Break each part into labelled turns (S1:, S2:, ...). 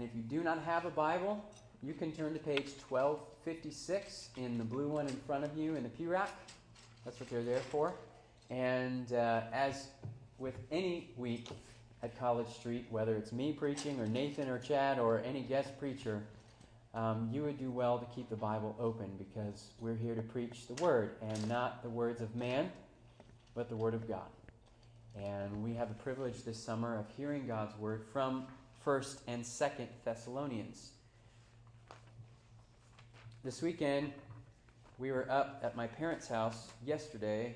S1: And if you do not have a Bible, you can turn to page 1256 in the blue one in front of you in the pew rack. That's what they're there for. And uh, as with any week at College Street, whether it's me preaching or Nathan or Chad or any guest preacher, um, you would do well to keep the Bible open because we're here to preach the Word and not the words of man, but the Word of God. And we have the privilege this summer of hearing God's Word from 1st and 2nd Thessalonians. This weekend, we were up at my parents' house yesterday,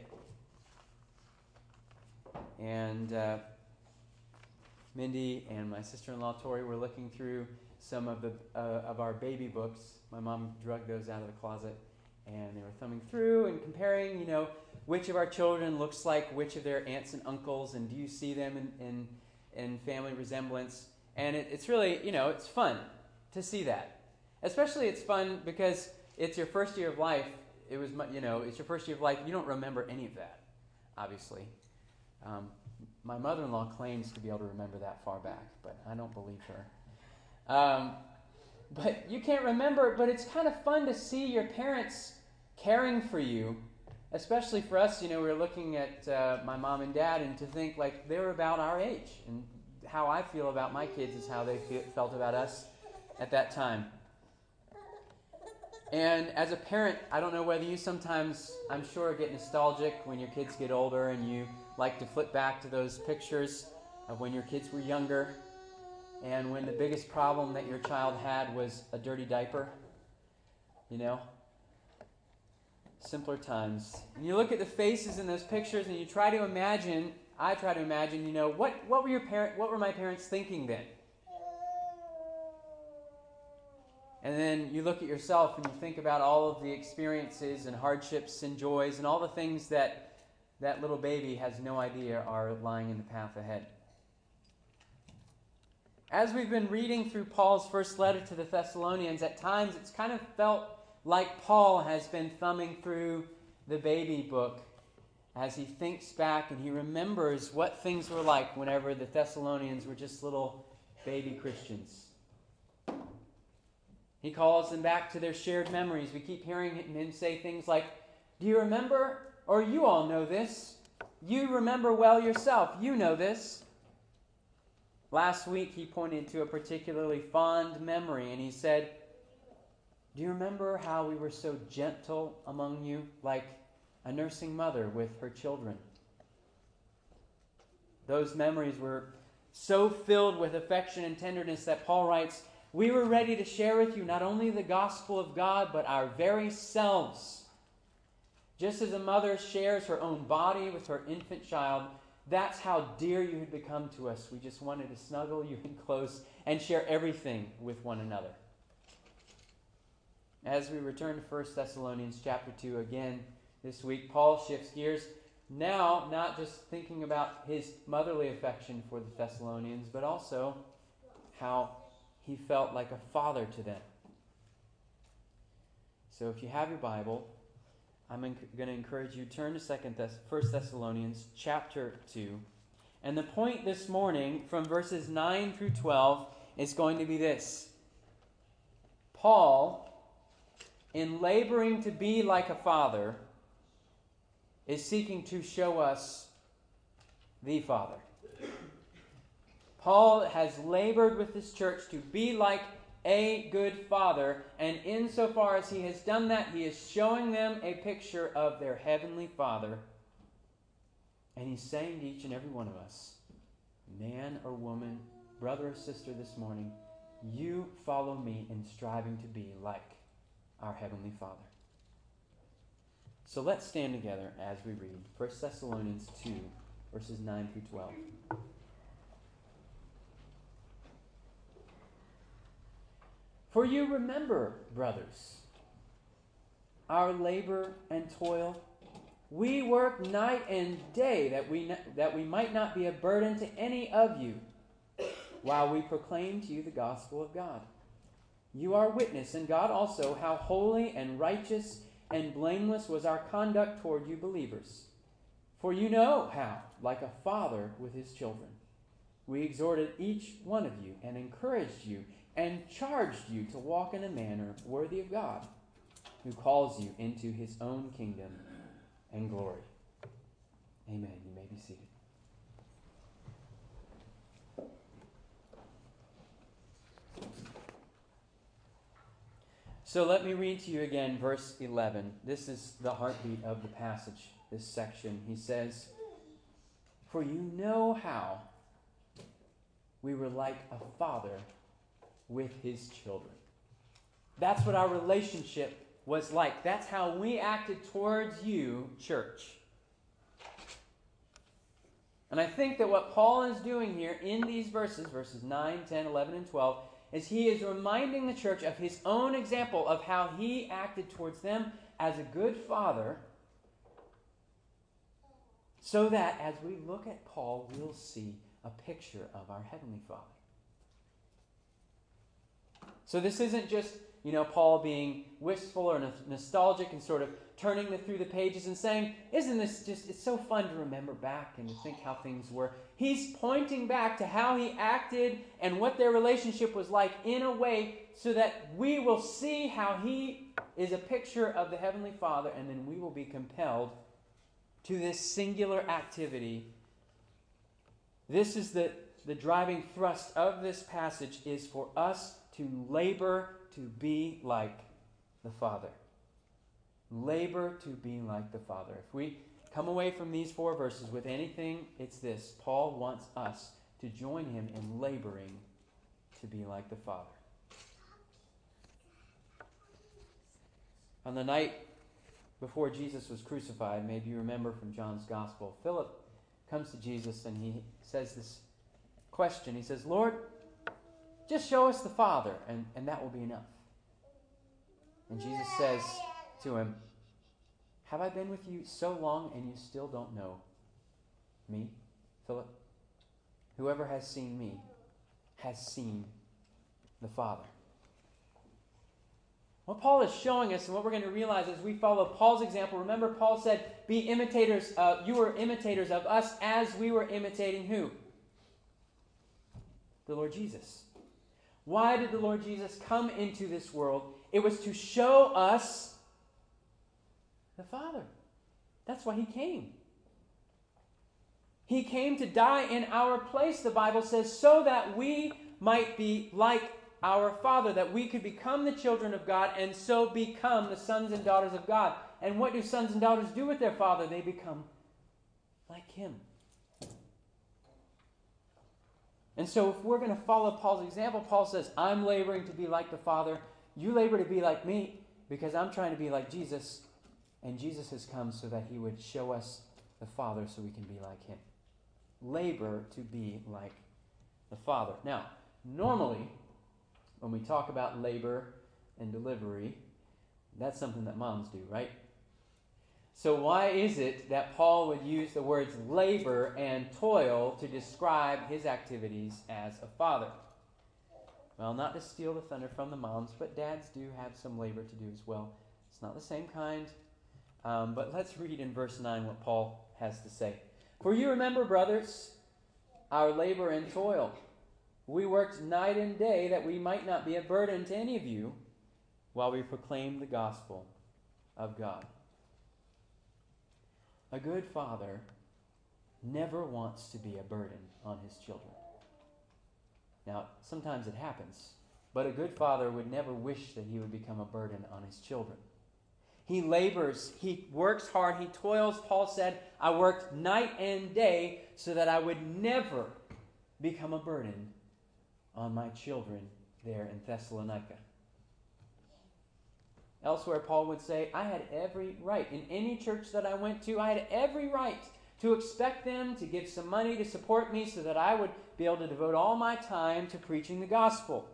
S1: and uh, Mindy and my sister-in-law Tori were looking through some of the uh, of our baby books. My mom dragged those out of the closet, and they were thumbing through and comparing. You know, which of our children looks like which of their aunts and uncles, and do you see them in in, in family resemblance? And it, it's really, you know, it's fun to see that. Especially, it's fun because it's your first year of life. It was, you know, it's your first year of life. You don't remember any of that, obviously. Um, my mother-in-law claims to be able to remember that far back, but I don't believe her. Um, but you can't remember. But it's kind of fun to see your parents caring for you, especially for us. You know, we are looking at uh, my mom and dad, and to think like they were about our age, and how I feel about my kids is how they feel, felt about us at that time. And as a parent, I don't know whether you sometimes, I'm sure, get nostalgic when your kids get older and you like to flip back to those pictures of when your kids were younger and when the biggest problem that your child had was a dirty diaper. You know? Simpler times. And you look at the faces in those pictures and you try to imagine I try to imagine, you know, what, what were your parent, what were my parents thinking then? And then you look at yourself and you think about all of the experiences and hardships and joys and all the things that that little baby has no idea are lying in the path ahead. As we've been reading through Paul's first letter to the Thessalonians, at times it's kind of felt like Paul has been thumbing through the baby book as he thinks back and he remembers what things were like whenever the Thessalonians were just little baby Christians. He calls them back to their shared memories. We keep hearing him say things like, Do you remember? Or you all know this. You remember well yourself. You know this. Last week, he pointed to a particularly fond memory and he said, Do you remember how we were so gentle among you, like a nursing mother with her children. Those memories were so filled with affection and tenderness that Paul writes, We were ready to share with you not only the gospel of God, but our very selves. Just as a mother shares her own body with her infant child, that's how dear you had become to us. We just wanted to snuggle you in close and share everything with one another. As we return to 1 Thessalonians chapter 2 again, this week, Paul shifts gears now, not just thinking about his motherly affection for the Thessalonians, but also how he felt like a father to them. So if you have your Bible, I'm going to encourage you to turn to Thess- 1 Thessalonians chapter 2. And the point this morning from verses 9 through 12 is going to be this. Paul, in laboring to be like a father, is seeking to show us the Father. Paul has labored with this church to be like a good father, and insofar as he has done that, he is showing them a picture of their heavenly Father. And he's saying to each and every one of us, man or woman, brother or sister this morning, you follow me in striving to be like our Heavenly Father. So let's stand together as we read 1 Thessalonians 2, verses 9 through 12. For you remember, brothers, our labor and toil. We work night and day that we, that we might not be a burden to any of you while we proclaim to you the gospel of God. You are witness, and God also, how holy and righteous and blameless was our conduct toward you believers. For you know how, like a father with his children, we exhorted each one of you and encouraged you, and charged you to walk in a manner worthy of God, who calls you into his own kingdom and glory. Amen. You may be seated. So let me read to you again verse 11. This is the heartbeat of the passage, this section. He says, For you know how we were like a father with his children. That's what our relationship was like. That's how we acted towards you, church. And I think that what Paul is doing here in these verses, verses 9, 10, 11, and 12, is he is reminding the church of his own example of how he acted towards them as a good father, so that as we look at Paul, we'll see a picture of our Heavenly Father. So this isn't just, you know, Paul being wistful or nostalgic and sort of turning the, through the pages and saying, Isn't this just, it's so fun to remember back and to think how things were. He's pointing back to how he acted and what their relationship was like in a way so that we will see how he is a picture of the Heavenly Father and then we will be compelled to this singular activity. This is the, the driving thrust of this passage is for us to labor to be like the Father. Labor to be like the Father. If we come away from these four verses with anything, it's this Paul wants us to join him in laboring to be like the Father. On the night before Jesus was crucified, maybe you remember from John's Gospel, Philip comes to Jesus and he says this question. He says, Lord, just show us the Father, and, and that will be enough. And Jesus says to him, Have I been with you so long and you still don't know me, Philip? Whoever has seen me has seen the Father. What Paul is showing us, and what we're going to realize as we follow Paul's example, remember, Paul said, Be imitators, uh, you were imitators of us as we were imitating who? The Lord Jesus. Why did the Lord Jesus come into this world? It was to show us the Father. That's why he came. He came to die in our place, the Bible says, so that we might be like our Father, that we could become the children of God and so become the sons and daughters of God. And what do sons and daughters do with their Father? They become like Him. And so, if we're going to follow Paul's example, Paul says, I'm laboring to be like the Father. You labor to be like me because I'm trying to be like Jesus. And Jesus has come so that he would show us the Father so we can be like him. Labor to be like the Father. Now, normally, when we talk about labor and delivery, that's something that moms do, right? So, why is it that Paul would use the words labor and toil to describe his activities as a father? Well, not to steal the thunder from the moms, but dads do have some labor to do as well. It's not the same kind. Um, but let's read in verse 9 what Paul has to say. For you remember, brothers, our labor and toil. We worked night and day that we might not be a burden to any of you while we proclaim the gospel of God. A good father never wants to be a burden on his children. Now, sometimes it happens, but a good father would never wish that he would become a burden on his children. He labors, he works hard, he toils. Paul said, I worked night and day so that I would never become a burden on my children there in Thessalonica. Elsewhere, Paul would say, I had every right. In any church that I went to, I had every right to expect them to give some money to support me so that I would be able to devote all my time to preaching the gospel.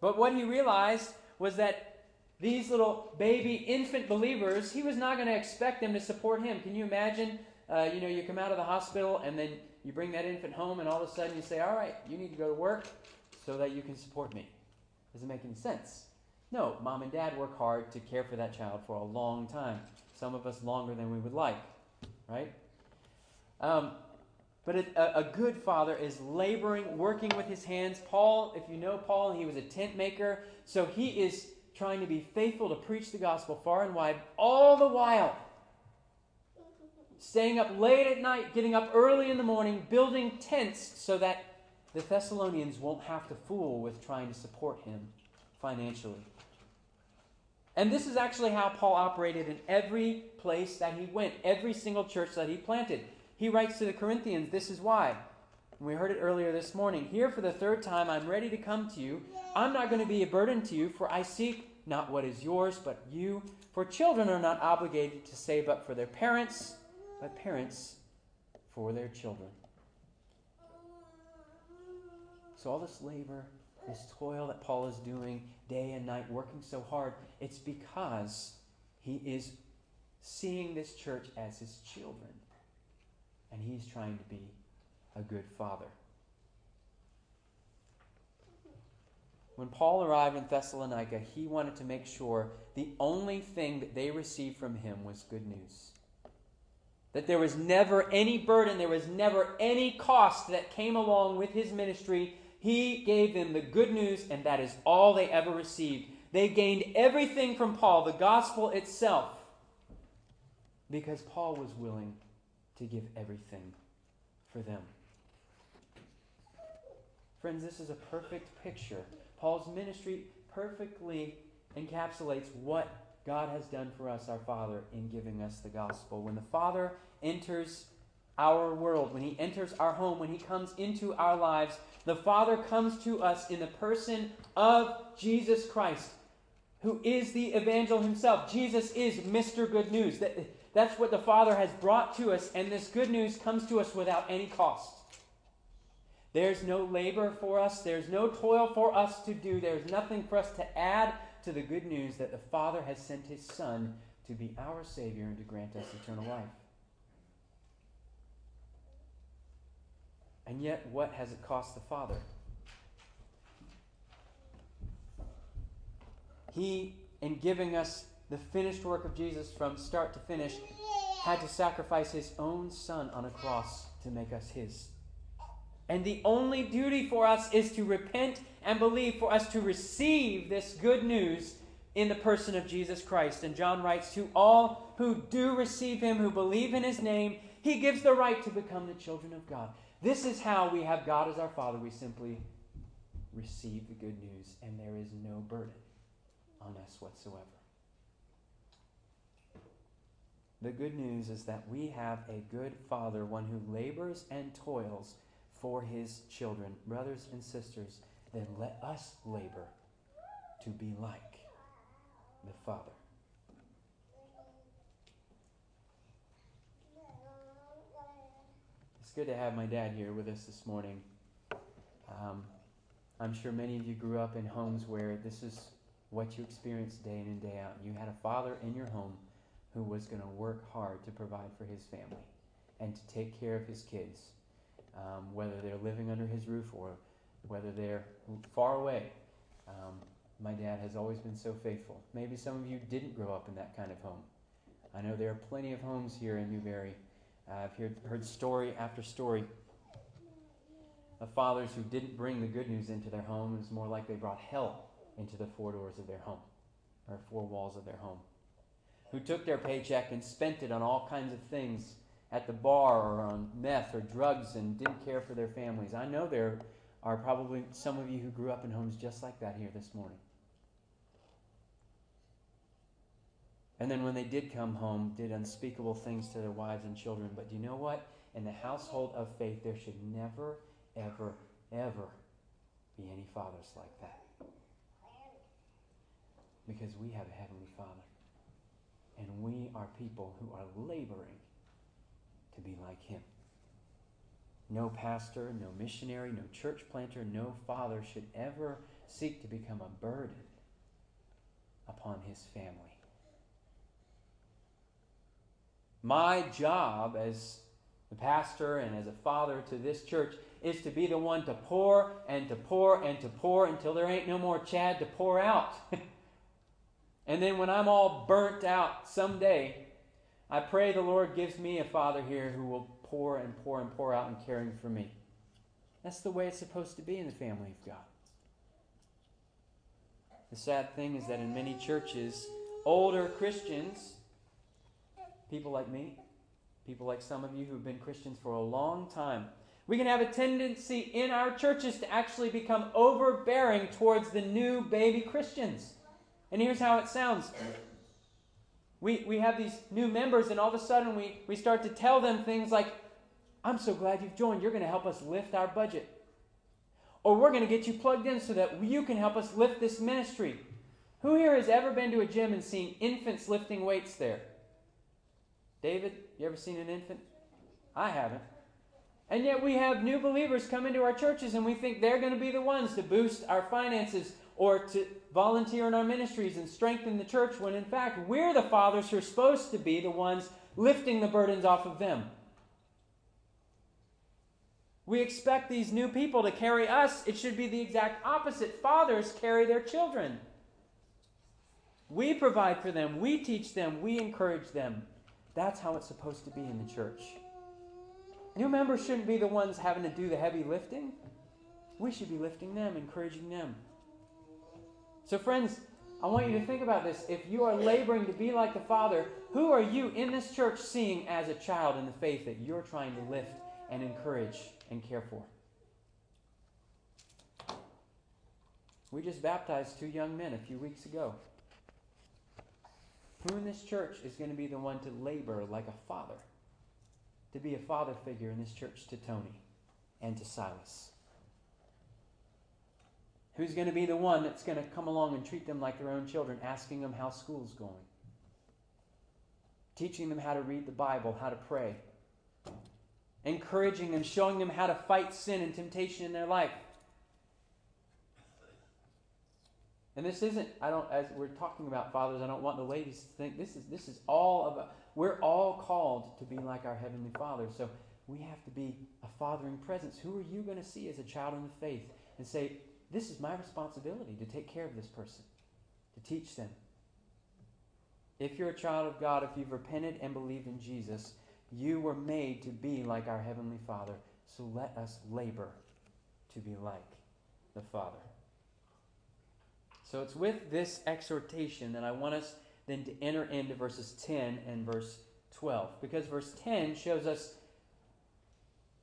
S1: But what he realized was that these little baby infant believers, he was not going to expect them to support him. Can you imagine? Uh, you know, you come out of the hospital and then you bring that infant home, and all of a sudden you say, All right, you need to go to work so that you can support me. Doesn't make any sense. No, mom and dad work hard to care for that child for a long time. Some of us longer than we would like, right? Um, But a, a, good father is laboring, working with his hands. Paul, if you know Paul, he was a tent maker. So he is trying to be faithful to preach the gospel far and wide, all the while staying up late at night, getting up early in the morning, building tents so that the Thessalonians won't have to fool with trying to support him financially. And this is actually how Paul operated in every place that he went, every single church that he planted. He writes to the Corinthians, This is why. We heard it earlier this morning. Here for the third time, I'm ready to come to you. I'm not going to be a burden to you, for I seek not what is yours, but you. For children are not obligated to save up for their parents, but parents for their children. So, all this labor, this toil that Paul is doing day and night, working so hard, it's because he is seeing this church as his children. And he's trying to be a good father. When Paul arrived in Thessalonica, he wanted to make sure the only thing that they received from him was good news. That there was never any burden, there was never any cost that came along with his ministry he gave them the good news, and that is all they ever received. They gained everything from Paul, the gospel itself, because Paul was willing to give everything for them. Friends, this is a perfect picture. Paul's ministry perfectly encapsulates what God has done for us, our Father, in giving us the gospel. When the Father enters our world, when He enters our home, when He comes into our lives, the Father comes to us in the person of Jesus Christ, who is the evangel himself. Jesus is Mr. Good News. That, that's what the Father has brought to us, and this good news comes to us without any cost. There's no labor for us, there's no toil for us to do, there's nothing for us to add to the good news that the Father has sent His Son to be our Savior and to grant us eternal life. And yet, what has it cost the Father? He, in giving us the finished work of Jesus from start to finish, had to sacrifice his own Son on a cross to make us his. And the only duty for us is to repent and believe, for us to receive this good news in the person of Jesus Christ. And John writes, To all who do receive him, who believe in his name, he gives the right to become the children of God. This is how we have God as our Father. We simply receive the good news, and there is no burden on us whatsoever. The good news is that we have a good Father, one who labors and toils for his children. Brothers and sisters, then let us labor to be like the Father. It's good to have my dad here with us this morning. Um, I'm sure many of you grew up in homes where this is what you experienced day in and day out. You had a father in your home who was going to work hard to provide for his family and to take care of his kids, um, whether they're living under his roof or whether they're far away. Um, my dad has always been so faithful. Maybe some of you didn't grow up in that kind of home. I know there are plenty of homes here in Newberry uh, I've heard, heard story after story of fathers who didn't bring the good news into their home. It was more like they brought hell into the four doors of their home, or four walls of their home. Who took their paycheck and spent it on all kinds of things at the bar or on meth or drugs and didn't care for their families. I know there are probably some of you who grew up in homes just like that here this morning. And then when they did come home, did unspeakable things to their wives and children. But do you know what? In the household of faith, there should never, ever, ever be any fathers like that. Because we have a Heavenly Father. And we are people who are laboring to be like Him. No pastor, no missionary, no church planter, no father should ever seek to become a burden upon his family. My job as the pastor and as a father to this church is to be the one to pour and to pour and to pour until there ain't no more Chad to pour out. and then when I'm all burnt out someday, I pray the Lord gives me a father here who will pour and pour and pour out in caring for me. That's the way it's supposed to be in the family of God. The sad thing is that in many churches, older Christians, people like me, people like some of you who've been Christians for a long time, we can have a tendency in our churches to actually become overbearing towards the new baby Christians. And here's how it sounds. We, we have these new members, and all of a sudden we, we start to tell them things like, I'm so glad you've joined. You're going to help us lift our budget. Or we're going to get you plugged in so that you can help us lift this ministry. Who here has ever been to a gym and seen infants lifting weights there? David, you ever seen an infant? I haven't. And yet we have new believers come into our churches and we think they're going to be the ones to boost our finances or to volunteer in our ministries and strengthen the church when in fact we're the fathers who are supposed to be the ones lifting the burdens off of them. We expect these new people to carry us. It should be the exact opposite. Fathers carry their children. We provide for them, we teach them, we encourage them. That's how it's supposed to be in the church. New members shouldn't be the ones having to do the heavy lifting. We should be lifting them, encouraging them. So, friends, I want you to think about this. If you are laboring to be like the Father, who are you in this church seeing as a child in the faith that you're trying to lift and encourage and care for? We just baptized two young men a few weeks ago. Who in this church is going to be the one to labor like a father? To be a father figure in this church to Tony and to Silas? Who's going to be the one that's going to come along and treat them like their own children, asking them how school's going? Teaching them how to read the Bible, how to pray. Encouraging them, showing them how to fight sin and temptation in their life. And this isn't, I don't, as we're talking about fathers, I don't want the ladies to think this is, this is all about, we're all called to be like our Heavenly Father. So we have to be a fathering presence. Who are you going to see as a child in the faith and say, this is my responsibility to take care of this person, to teach them. If you're a child of God, if you've repented and believed in Jesus, you were made to be like our Heavenly Father. So let us labor to be like the Father. So it's with this exhortation that I want us then to enter into verses 10 and verse 12. Because verse 10 shows us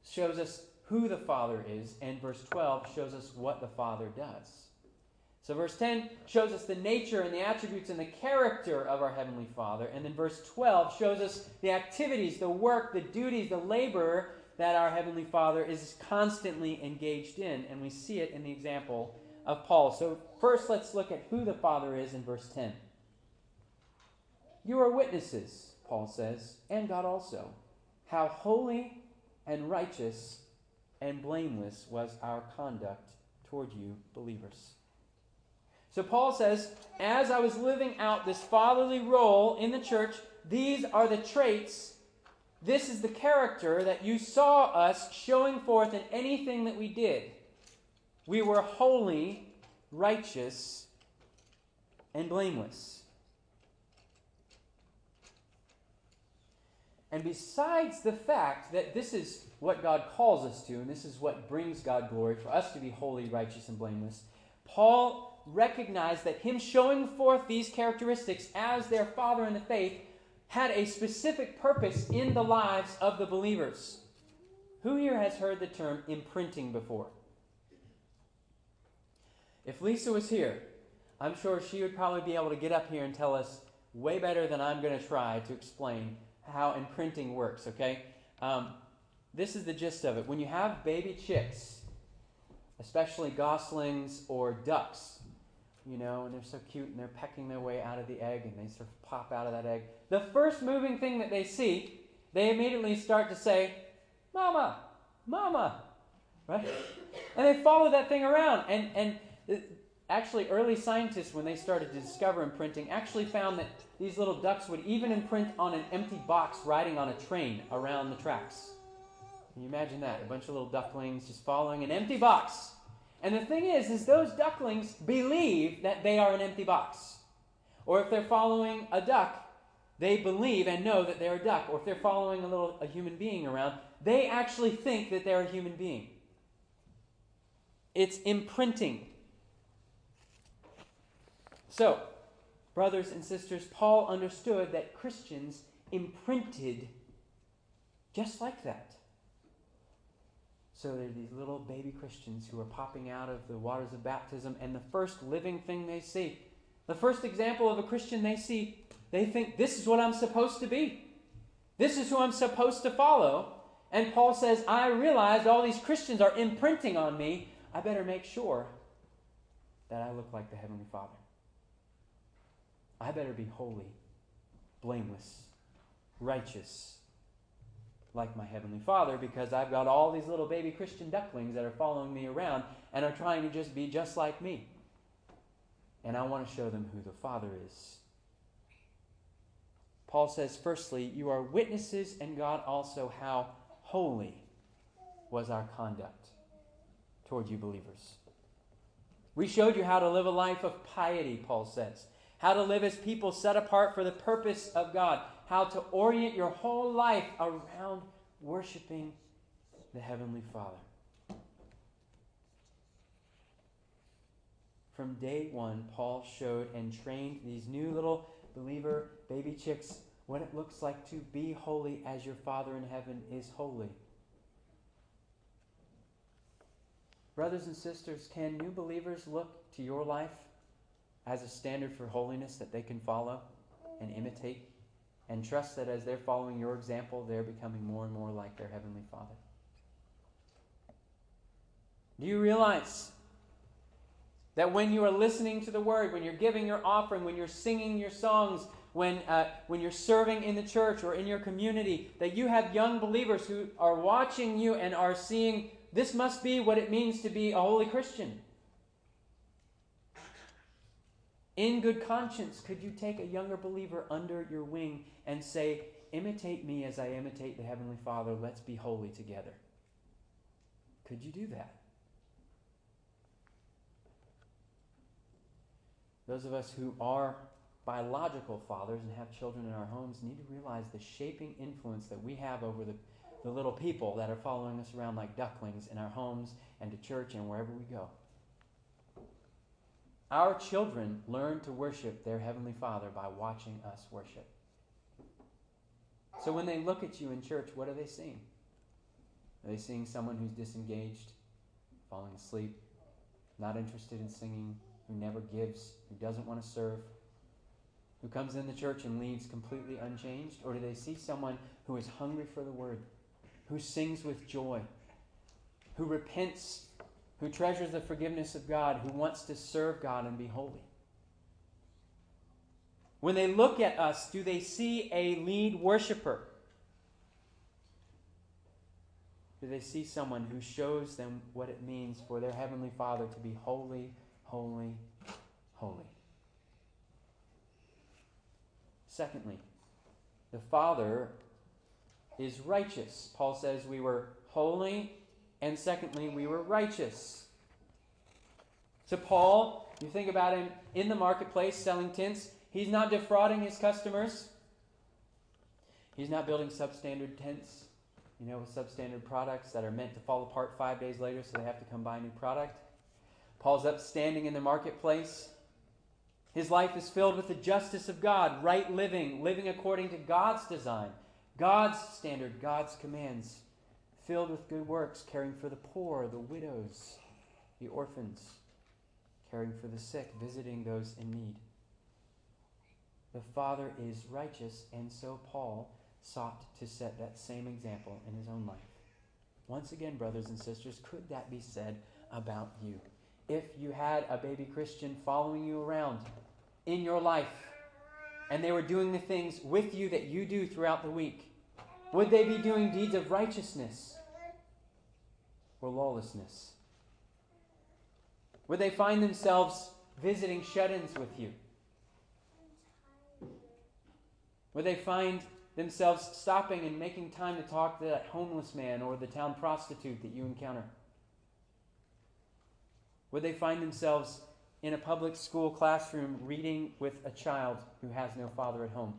S1: shows us who the Father is, and verse 12 shows us what the Father does. So, verse 10 shows us the nature and the attributes and the character of our Heavenly Father. And then verse 12 shows us the activities, the work, the duties, the labor that our Heavenly Father is constantly engaged in. And we see it in the example of Paul. So, first, let's look at who the Father is in verse 10. You are witnesses, Paul says, and God also, how holy and righteous and blameless was our conduct toward you, believers. So Paul says, as I was living out this fatherly role in the church, these are the traits, this is the character that you saw us showing forth in anything that we did. We were holy, righteous, and blameless. And besides the fact that this is what God calls us to, and this is what brings God glory, for us to be holy, righteous, and blameless, Paul recognized that him showing forth these characteristics as their father in the faith had a specific purpose in the lives of the believers. Who here has heard the term imprinting before? If Lisa was here, I'm sure she would probably be able to get up here and tell us way better than I'm going to try to explain how imprinting works, okay? Um, this is the gist of it. When you have baby chicks, especially goslings or ducks, you know, and they're so cute and they're pecking their way out of the egg and they sort of pop out of that egg. The first moving thing that they see, they immediately start to say, Mama, Mama, right? And they follow that thing around. And, and actually, early scientists, when they started to discover imprinting, actually found that these little ducks would even imprint on an empty box riding on a train around the tracks. Can you imagine that? A bunch of little ducklings just following an empty box. And the thing is, is those ducklings believe that they are an empty box. Or if they're following a duck, they believe and know that they're a duck. Or if they're following a little a human being around, they actually think that they're a human being. It's imprinting. So, brothers and sisters, Paul understood that Christians imprinted just like that. So there are these little baby Christians who are popping out of the waters of baptism, and the first living thing they see, the first example of a Christian they see, they think, This is what I'm supposed to be. This is who I'm supposed to follow. And Paul says, I realized all these Christians are imprinting on me. I better make sure that I look like the Heavenly Father. I better be holy, blameless, righteous, like my Heavenly Father, because I've got all these little baby Christian ducklings that are following me around and are trying to just be just like me. And I want to show them who the Father is. Paul says, firstly, you are witnesses, and God also, how holy was our conduct toward you believers. We showed you how to live a life of piety, Paul says. How to live as people set apart for the purpose of God. How to orient your whole life around worshiping the Heavenly Father. From day one, Paul showed and trained these new little believer baby chicks what it looks like to be holy as your Father in heaven is holy. Brothers and sisters, can new believers look to your life as a standard for holiness that they can follow and imitate and trust that as they're following your example, they're becoming more and more like their Heavenly Father? Do you realize that when you are listening to the Word, when you're giving your offering, when you're singing your songs, when, uh, when you're serving in the church or in your community, that you have young believers who are watching you and are seeing this must be what it means to be a holy Christian. In good conscience, could you take a younger believer under your wing and say, Imitate me as I imitate the Heavenly Father. Let's be holy together? Could you do that? Those of us who are biological fathers and have children in our homes need to realize the shaping influence that we have over the, the little people that are following us around like ducklings in our homes and to church and wherever we go. Our children learn to worship their Heavenly Father by watching us worship. So when they look at you in church, what are they seeing? Are they seeing someone who's disengaged, falling asleep, not interested in singing, who never gives, who doesn't want to serve? who comes in the church and leaves completely unchanged? Or do they see someone who is hungry for the word, who sings with joy, who repents, who treasures the forgiveness of God, who wants to serve God and be holy? When they look at us, do they see a lead worshiper? Do they see someone who shows them what it means for their Heavenly Father to be holy, holy, holy? Secondly, the Father is righteous. Paul says we were holy, and secondly, we were righteous. So, Paul, you think about him in the marketplace selling tents, he's not defrauding his customers. He's not building substandard tents, you know, with substandard products that are meant to fall apart five days later so they have to come buy a new product. Paul's upstanding in the marketplace. His life is filled with the justice of God, right living, living according to God's design, God's standard, God's commands, filled with good works, caring for the poor, the widows, the orphans, caring for the sick, visiting those in need. The Father is righteous, and so Paul sought to set that same example in his own life. Once again, brothers and sisters, could that be said about you? If you had a baby Christian following you around, in your life and they were doing the things with you that you do throughout the week, would they be doing deeds of righteousness or lawlessness? Would they find themselves visiting shut ins with you? Would they find themselves stopping and making time to talk to that homeless man or the town prostitute that you encounter? Would they find themselves in a public school classroom reading with a child who has no father at home?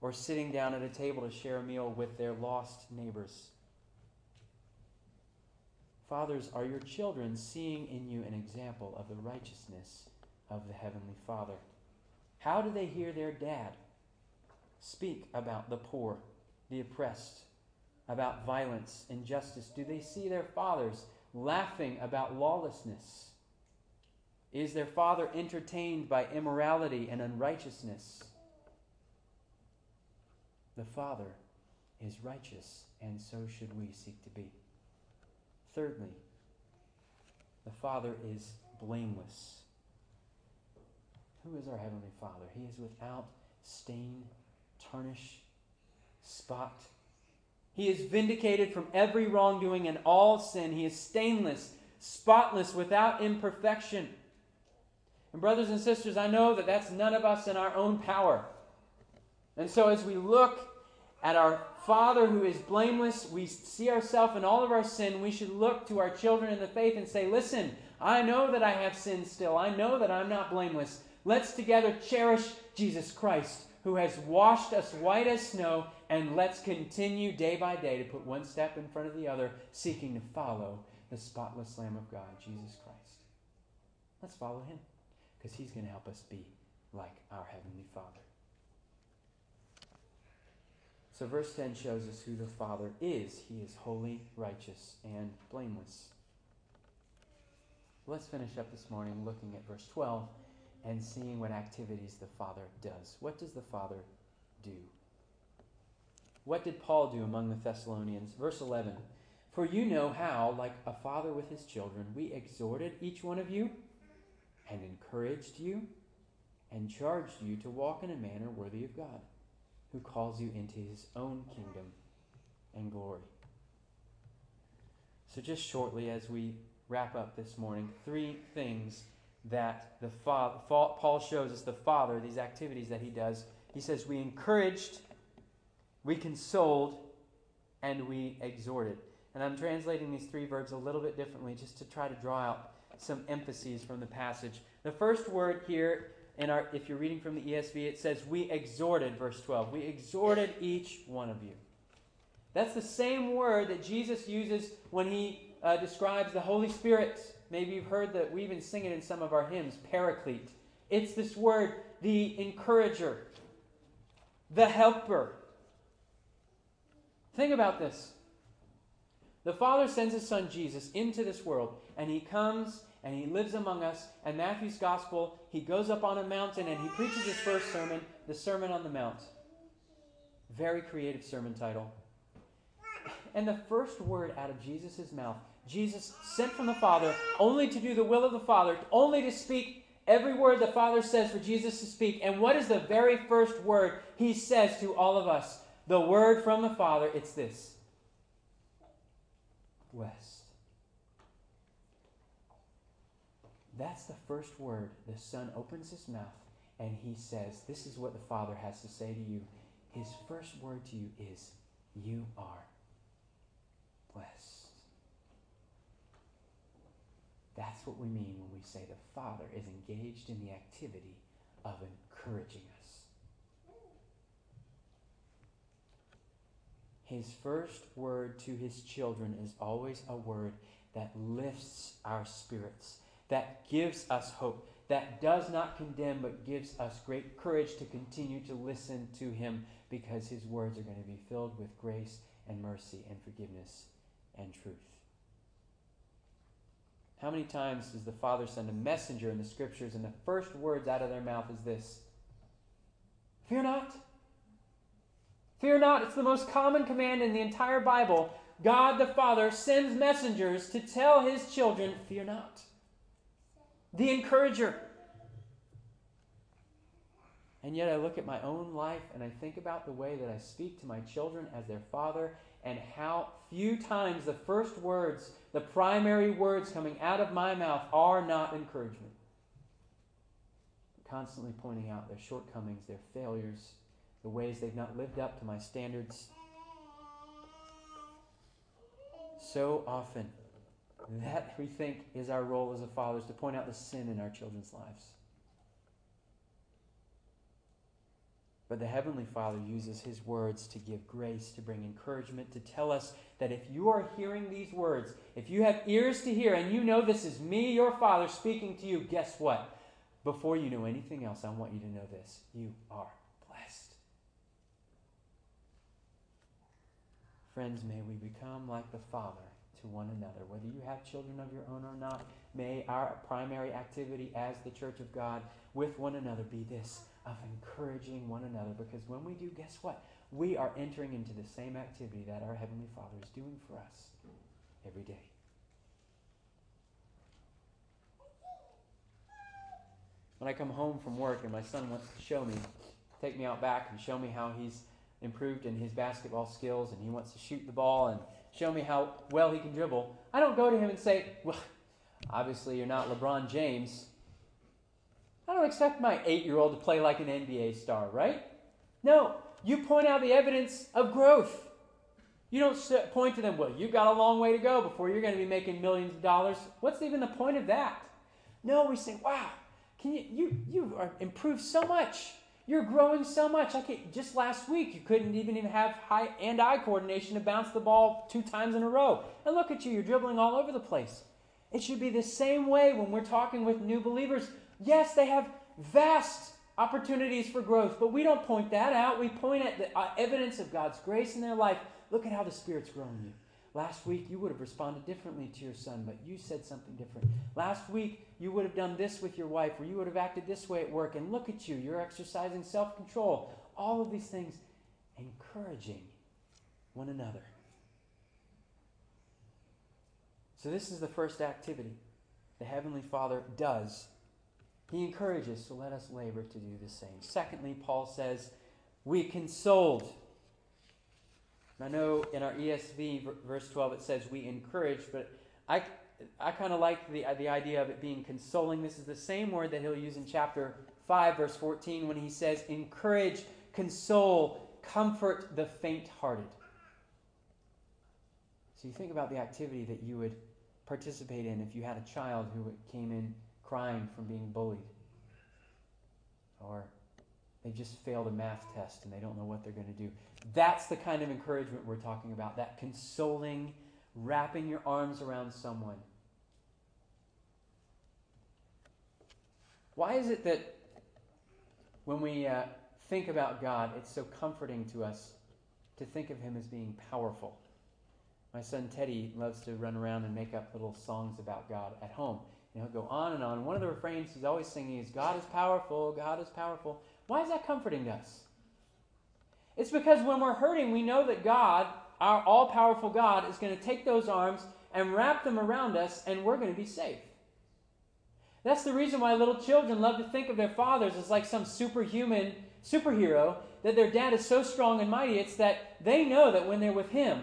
S1: Or sitting down at a table to share a meal with their lost neighbors. Fathers, are your children seeing in you an example of the righteousness of the Heavenly Father? How do they hear their dad speak about the poor, the oppressed, about violence, injustice? Do they see their fathers laughing about lawlessness? Is their father entertained by immorality and unrighteousness? The Father is righteous, and so should we seek to be. Thirdly, the Father is blameless. Who is our Heavenly Father? He is without stain, tarnish, spot. He is vindicated from every wrongdoing and all sin. He is stainless, spotless, without imperfection. And, brothers and sisters, I know that that's none of us in our own power. And so, as we look at our Father who is blameless, we see ourselves in all of our sin, we should look to our children in the faith and say, Listen, I know that I have sinned still. I know that I'm not blameless. Let's together cherish Jesus Christ, who has washed us white as snow, and let's continue day by day to put one step in front of the other, seeking to follow the spotless Lamb of God, Jesus Christ. Let's follow him, because he's going to help us be like our Heavenly Father. So, verse 10 shows us who the Father is. He is holy, righteous, and blameless. Let's finish up this morning looking at verse 12 and seeing what activities the Father does. What does the Father do? What did Paul do among the Thessalonians? Verse 11 For you know how, like a father with his children, we exhorted each one of you and encouraged you and charged you to walk in a manner worthy of God who calls you into his own kingdom and glory. So, just shortly as we wrap up this morning, three things that the fa- Paul shows us the Father, these activities that he does. He says, We encouraged, we consoled, and we exhorted. And I'm translating these three verbs a little bit differently just to try to draw out some emphases from the passage. The first word here in our, if you're reading from the ESV, it says, We exhorted, verse 12. We exhorted each one of you. That's the same word that Jesus uses when he uh, describes the Holy Spirit. Maybe you've heard that we even sing it in some of our hymns, paraclete. It's this word, the encourager, the helper. Think about this. The Father sends His Son Jesus into this world, and He comes and he lives among us. And Matthew's gospel, he goes up on a mountain and he preaches his first sermon, the Sermon on the Mount. Very creative sermon title. And the first word out of Jesus' mouth, Jesus sent from the Father only to do the will of the Father, only to speak every word the Father says for Jesus to speak. And what is the very first word he says to all of us? The word from the Father, it's this Blessed That's the first word. The Son opens his mouth and he says, This is what the Father has to say to you. His first word to you is, You are blessed. That's what we mean when we say the Father is engaged in the activity of encouraging us. His first word to his children is always a word that lifts our spirits that gives us hope, that does not condemn, but gives us great courage to continue to listen to Him because His words are going to be filled with grace and mercy and forgiveness and truth. How many times does the Father send a messenger in the Scriptures, and the first words out of their mouth is this Fear not. Fear not. It's the most common command in the entire Bible. God the Father sends messengers to tell his children, Fear not the encourager. And yet I look at my own life and I think about the way that I speak to my children as their father and how few times the first words, the primary words coming out of my mouth are not encouragement. Constantly pointing out their shortcomings, their failures, the ways they've not lived up to my standards. So often, that, we think, is our role as a father, is to point out the sin in our children's lives. But the Heavenly Father uses His words to give grace, to bring encouragement, to tell us that if you are hearing these words, if you have ears to hear, and you know this is me, your Father, speaking to you, guess what? Before you know anything else, I want you to know this. You are blessed. Friends, may we become like the Father to one another. Whether you have children of your own or not, may our primary activity as the church of God with one another be this of encouraging one another. Because when we do, guess what? We are entering into the same activity that our Heavenly Father is doing for us every day. When I come home from work and my son wants to show me, take me out back and show me how he's improved in his basketball skills and he wants to shoot the ball and show me how well he can dribble, I don't go to him and say, Well, obviously you're not LeBron James. I don't expect my eight year old to play like an NBA star, right? No, you point out the evidence of growth. You don't point to them, well, you've got a long way to go before you're going to be making millions of dollars. What's even the point of that? No, we say, wow, can you, you, you improved so much. You're growing so much. I can, just last week, you couldn't even, even have high and eye coordination to bounce the ball two times in a row. And look at you, you're dribbling all over the place. It should be the same way when we're talking with new believers. Yes, they have vast opportunities for growth, but we don't point that out. We point at the uh, evidence of God's grace in their life. Look at how the Spirit's growing you. Last week, you would have responded differently to your son, but you said something different. Last week, you would have done this with your wife, or you would have acted this way at work, and look at you. You're exercising self control. All of these things encouraging one another. So, this is the first activity the Heavenly Father does he encourages, so let us labor to do the same. Secondly, Paul says, we consoled. I know in our ESV, verse 12, it says we encourage, but I, I kind of like the, the idea of it being consoling. This is the same word that he'll use in chapter 5, verse 14, when he says, encourage, console, comfort the faint hearted. So you think about the activity that you would participate in if you had a child who came in crying from being bullied. Or they just failed a math test and they don't know what they're going to do. That's the kind of encouragement we're talking about that consoling, wrapping your arms around someone. Why is it that when we uh, think about God, it's so comforting to us to think of Him as being powerful? My son Teddy loves to run around and make up little songs about God at home. And he'll go on and on. One of the refrains he's always singing is, God is powerful, God is powerful. Why is that comforting to us? It's because when we're hurting, we know that God, our all powerful God, is going to take those arms and wrap them around us, and we're going to be safe. That's the reason why little children love to think of their fathers as like some superhuman superhero, that their dad is so strong and mighty. It's that they know that when they're with him,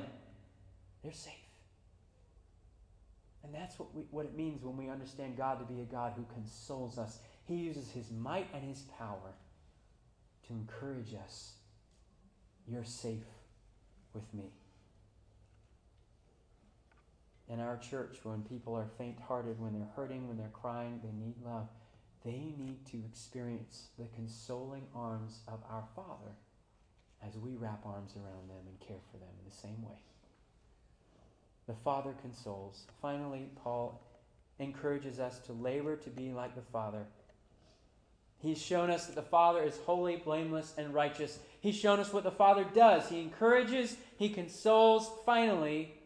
S1: they're safe. And that's what, we, what it means when we understand God to be a God who consoles us. He uses his might and his power to encourage us. You're safe with me. In our church, when people are faint hearted, when they're hurting, when they're crying, they need love, they need to experience the consoling arms of our Father as we wrap arms around them and care for them in the same way. The Father consoles. Finally, Paul encourages us to labor to be like the Father. He's shown us that the Father is holy, blameless, and righteous. He's shown us what the Father does. He encourages, He consoles. Finally,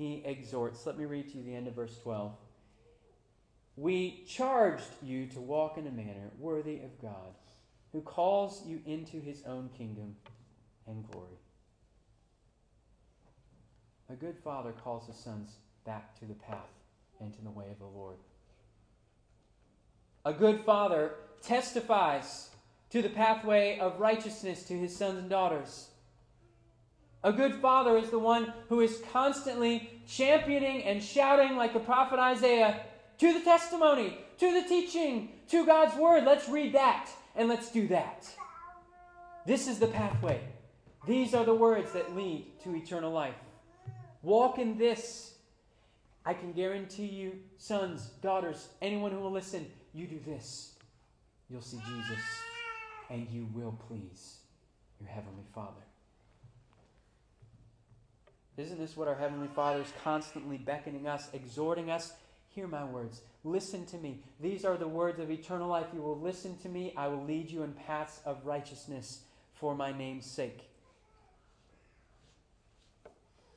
S1: He exhorts. Let me read to you the end of verse 12. We charged you to walk in a manner worthy of God, who calls you into His own kingdom and glory. A good father calls his sons back to the path and to the way of the Lord. A good father testifies to the pathway of righteousness to his sons and daughters. A good father is the one who is constantly championing and shouting, like the prophet Isaiah, to the testimony, to the teaching, to God's word. Let's read that and let's do that. This is the pathway. These are the words that lead to eternal life. Walk in this. I can guarantee you, sons, daughters, anyone who will listen, you do this. You'll see Jesus. and you will please your Heavenly Father. Isn't this what our Heavenly Father is constantly beckoning us, exhorting us? Hear my words. Listen to me. These are the words of eternal life. You will listen to me. I will lead you in paths of righteousness for my name's sake.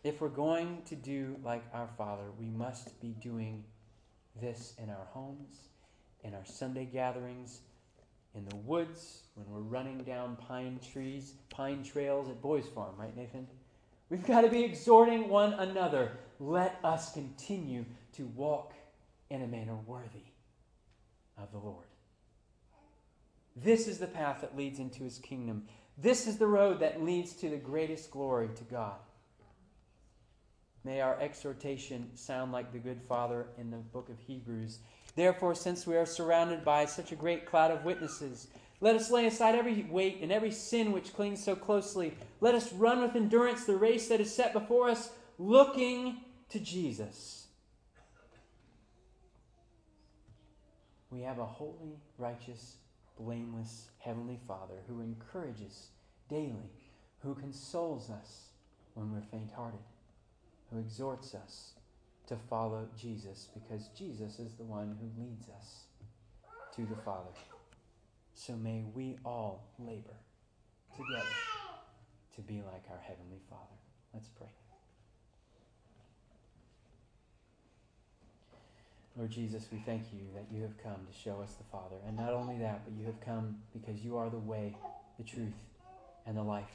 S1: If we're going to do like our Father, we must be doing this in our homes, in our Sunday gatherings, in the woods, when we're running down pine trees, pine trails at Boys Farm, right, Nathan? We've got to be exhorting one another. Let us continue to walk in a manner worthy of the Lord. This is the path that leads into his kingdom. This is the road that leads to the greatest glory to God. May our exhortation sound like the good Father in the book of Hebrews. Therefore, since we are surrounded by such a great cloud of witnesses, let us lay aside every weight and every sin which clings so closely. Let us run with endurance the race that is set before us, looking to Jesus. We have a holy, righteous, blameless Heavenly Father who encourages daily, who consoles us when we're faint hearted who exhorts us to follow Jesus because Jesus is the one who leads us to the Father. So may we all labor together to be like our Heavenly Father. Let's pray. Lord Jesus, we thank you that you have come to show us the Father. And not only that, but you have come because you are the way, the truth, and the life.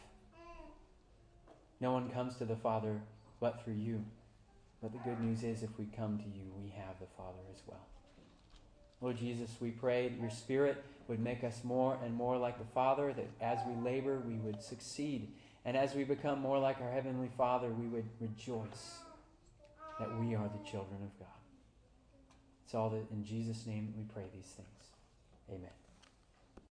S1: No one comes to the Father but through you. But the good news is, if we come to you, we have the Father as well. Lord Jesus, we pray that your Spirit would make us more and more like the Father, that as we labor, we would succeed. And as we become more like our Heavenly Father, we would rejoice that we are the children of God. It's all that in Jesus' name we pray these things. Amen.